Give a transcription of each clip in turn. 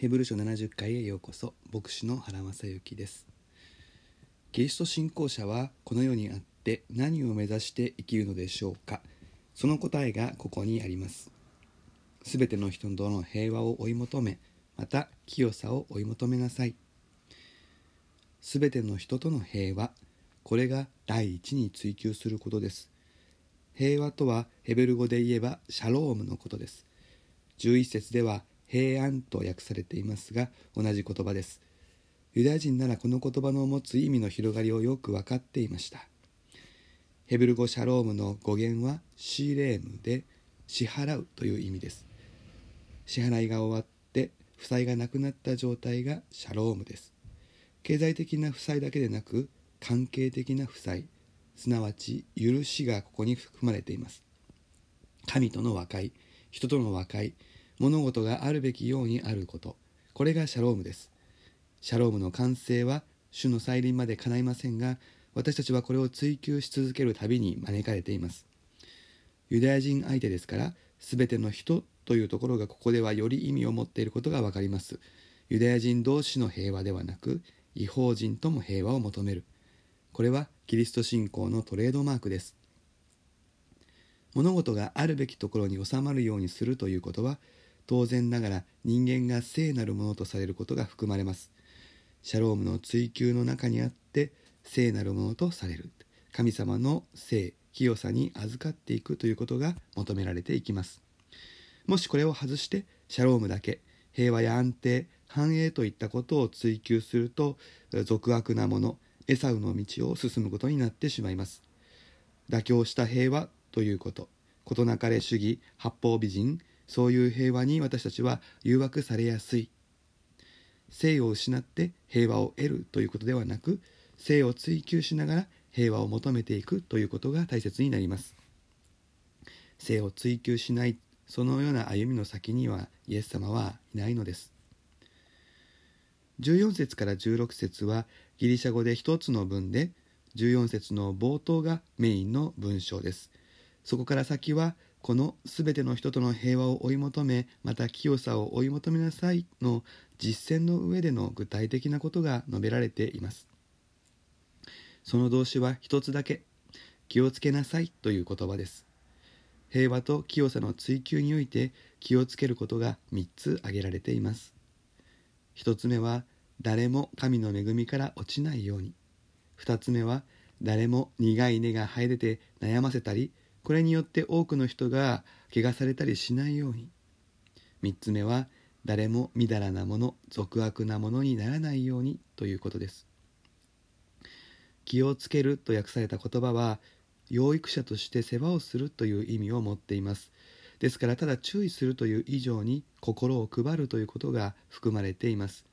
ヘブル書70回へようこそ牧師の原正幸です。キリスト信仰者はこの世にあって何を目指して生きるのでしょうか？その答えがここにあります。すべての人との平和を追い求めまた清さを追い求めなさい。すべての人との平和これが第一に追求することです。平和とはヘベル語で言えばシャロームのことです。11節では平安と訳されていますが同じ言葉です。ユダヤ人ならこの言葉の持つ意味の広がりをよく分かっていました。ヘブル語シャロームの語源はシーレームで支払うという意味です。支払いが終わって負債がなくなった状態がシャロームです。経済的な負債だけでなく関係的な負債すなわち許しがここに含まれています。神との和解人との和解物事があるべきようにあること。これがシャロームです。シャロームの完成は主の再臨まで叶いませんが私たちはこれを追求し続けるたびに招かれています。ユダヤ人相手ですから全ての人というところがここではより意味を持っていることがわかります。ユダヤ人同士の平和ではなく違法人とも平和を求める。これはキリスト信仰のトレードマークです。物事があるべきところに収まるようにするということは当然ながら人間が聖なるものとされることが含まれます。シャロームの追求の中にあって聖なるものとされる。神様の聖清さに預かっていくということが求められていきます。もしこれを外してシャロームだけ平和や安定繁栄といったことを追求すると俗悪なものエサウの道を進むことになってしまいます。妥協した平和ということ。事なかれ主義八方美人そういう平和に私たちは誘惑されやすい。性を失って平和を得るということではなく性を追求しながら平和を求めていくということが大切になります。性を追求しないそのような歩みの先にはイエス様はいないのです。14節から16節はギリシャ語で一つの文で14節の冒頭がメインの文章です。そこから先はこのすべての人との平和を追い求めまた清さを追い求めなさいの実践の上での具体的なことが述べられています。その動詞は一つだけ気をつけなさいという言葉です。平和と清さの追求において気をつけることが3つ挙げられています。1つ目は誰も神の恵みから落ちないように。2つ目は誰も苦い根が生え出て悩ませたりこれによって多くの人が怪我されたりしないように。3つ目は誰もみだらなもの俗悪なものにならないようにということです。気をつけると訳された言葉は養育者として世話をするという意味を持っています。ですからただ注意するという以上に心を配るということが含まれています。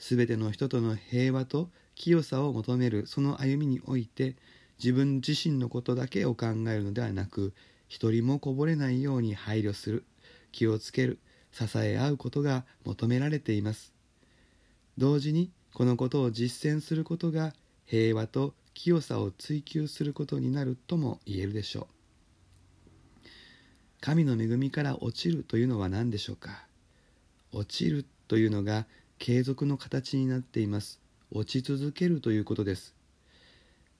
すべての人との平和と清さを求めるその歩みにおいて自分自身のことだけを考えるのではなく一人もこぼれないように配慮する気をつける支え合うことが求められています。同時にこのことを実践することが平和と清さを追求することになるとも言えるでしょう。神の恵みから落ちるというのは何でしょうか。落ちるというのが継続の形になっています。落ち続けるということです。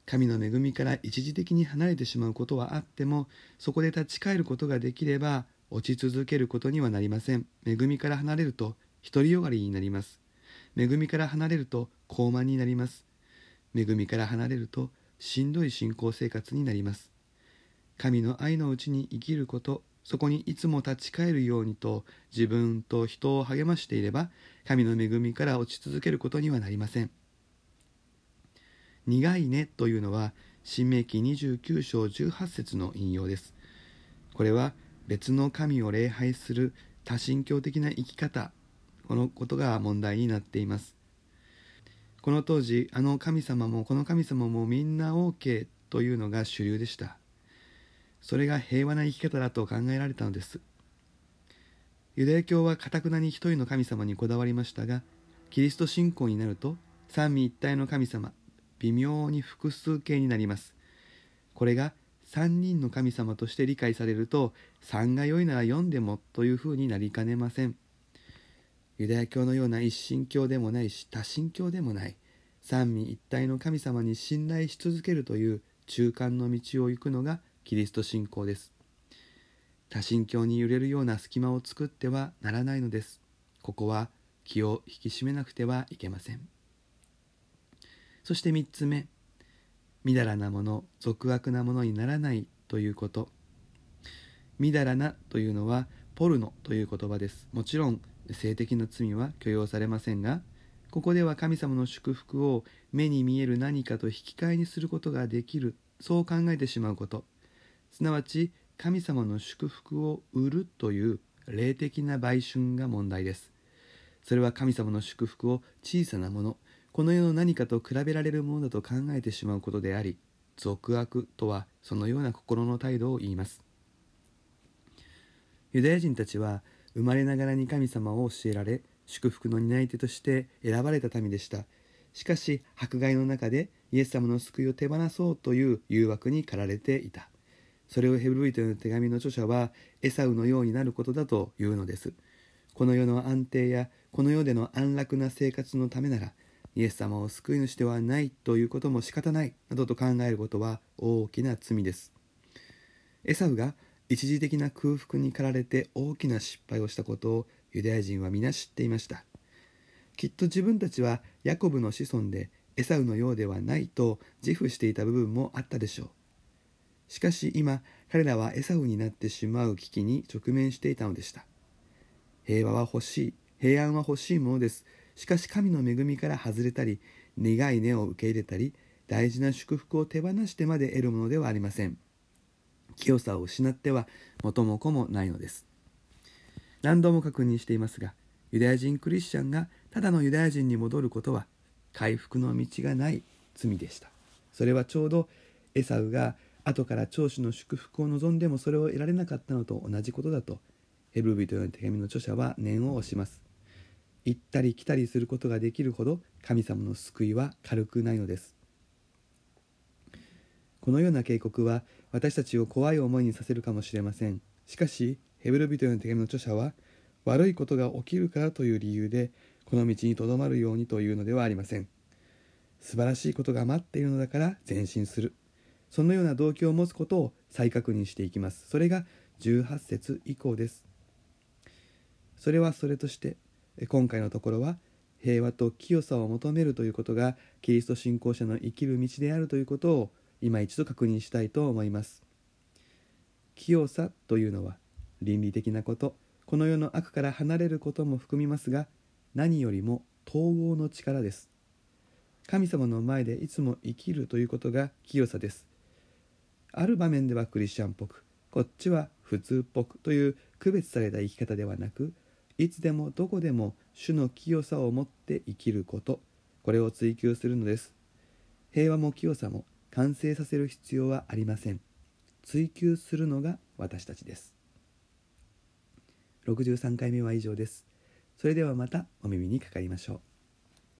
神の恵みから一時的に離れてしまうことはあってもそこで立ち返ることができれば落ち続けることにはなりません。恵みから離れると独りよがりになります。恵みから離れると高慢になります。恵みから離れるとしんどい信仰生活になります。神の愛のうちに生きることそこにいつも立ち返るようにと自分と人を励ましていれば神の恵みから落ち続けることにはなりません。苦いねというのは新明記29章18節の引用です。これは別の神を礼拝する多神教的な生き方。このことが問題になっています。この当時あの神様もこの神様もみんな OK というのが主流でした。それが平和な生き方だと考えられたのです。ユダヤ教はかたくなに一人の神様にこだわりましたがキリスト信仰になると三位一体の神様微妙に複数形になります。これが三人の神様として理解されると3が良いなら4でもというふうになりかねません。ユダヤ教のような一神教でもないし多神教でもない。三位一体の神様に信頼し続けるという中間の道を行くのがキリスト信仰です。多神教に揺れるような隙間を作ってはならないのです。ここは気を引き締めなくてはいけません。そして3つ目みだらなもの俗悪なものにならないということ。みだらなというのはポルノという言葉です。もちろん性的な罪は許容されませんがここでは神様の祝福を目に見える何かと引き換えにすることができるそう考えてしまうこと。すなわち神様の祝福を売るという霊的な売春が問題です。それは神様の祝福を小さなものこの世の何かと比べられるものだと考えてしまうことであり俗悪とはそのような心の態度を言います。ユダヤ人たちは生まれながらに神様を教えられ祝福の担い手として選ばれた民でした。しかし迫害の中でイエス様の救いを手放そうという誘惑に駆られていた。それをヘブルイトの手紙の著者はエサウのようになることだというのです。この世の安定やこの世での安楽な生活のためならイエス様を救い主ではないということも仕方ないなどと考えることは大きな罪です。エサウが一時的な空腹に駆られて大きな失敗をしたことをユダヤ人は皆知っていました。きっと自分たちはヤコブの子孫でエサウのようではないと自負していた部分もあったでしょう。しかし今彼らはエサウになってしまう危機に直面していたのでした。平和は欲しい平安は欲しいものです。しかし神の恵みから外れたり苦い根を受け入れたり大事な祝福を手放してまで得るものではありません。清さを失っては元も子もないのです。何度も確認していますがユダヤ人クリスチャンがただのユダヤ人に戻ることは回復の道がない罪でした。それはちょうどエサウが後から長子の祝福を望んでもそれを得られなかったのと同じことだとヘブル人への手紙の著者は念を押します。行ったり来たりすることができるほど神様の救いは軽くないのです。このような警告は私たちを怖い思いにさせるかもしれません。しかしヘブル人への手紙の著者は悪いことが起きるからという理由でこの道にとどまるようにというのではありません。素晴らしいことが待っているのだから前進する。そのような動機を持つことを再確認していきます。それが18節以降です。それはそれとして今回のところは平和と清さを求めるということがキリスト信仰者の生きる道であるということを今一度確認したいと思います。清さというのは倫理的なことこの世の悪から離れることも含みますが何よりも統合の力です。神様の前でいつも生きるということが清さです。ある場面ではクリスチャンっぽくこっちは普通っぽくという区別された生き方ではなくいつでもどこでも主の清さを持って生きること。これを追求するのです。平和も清さも完成させる必要はありません。追求するのが私たちです。63回目は以上です。それではまたお耳にかかりましょう。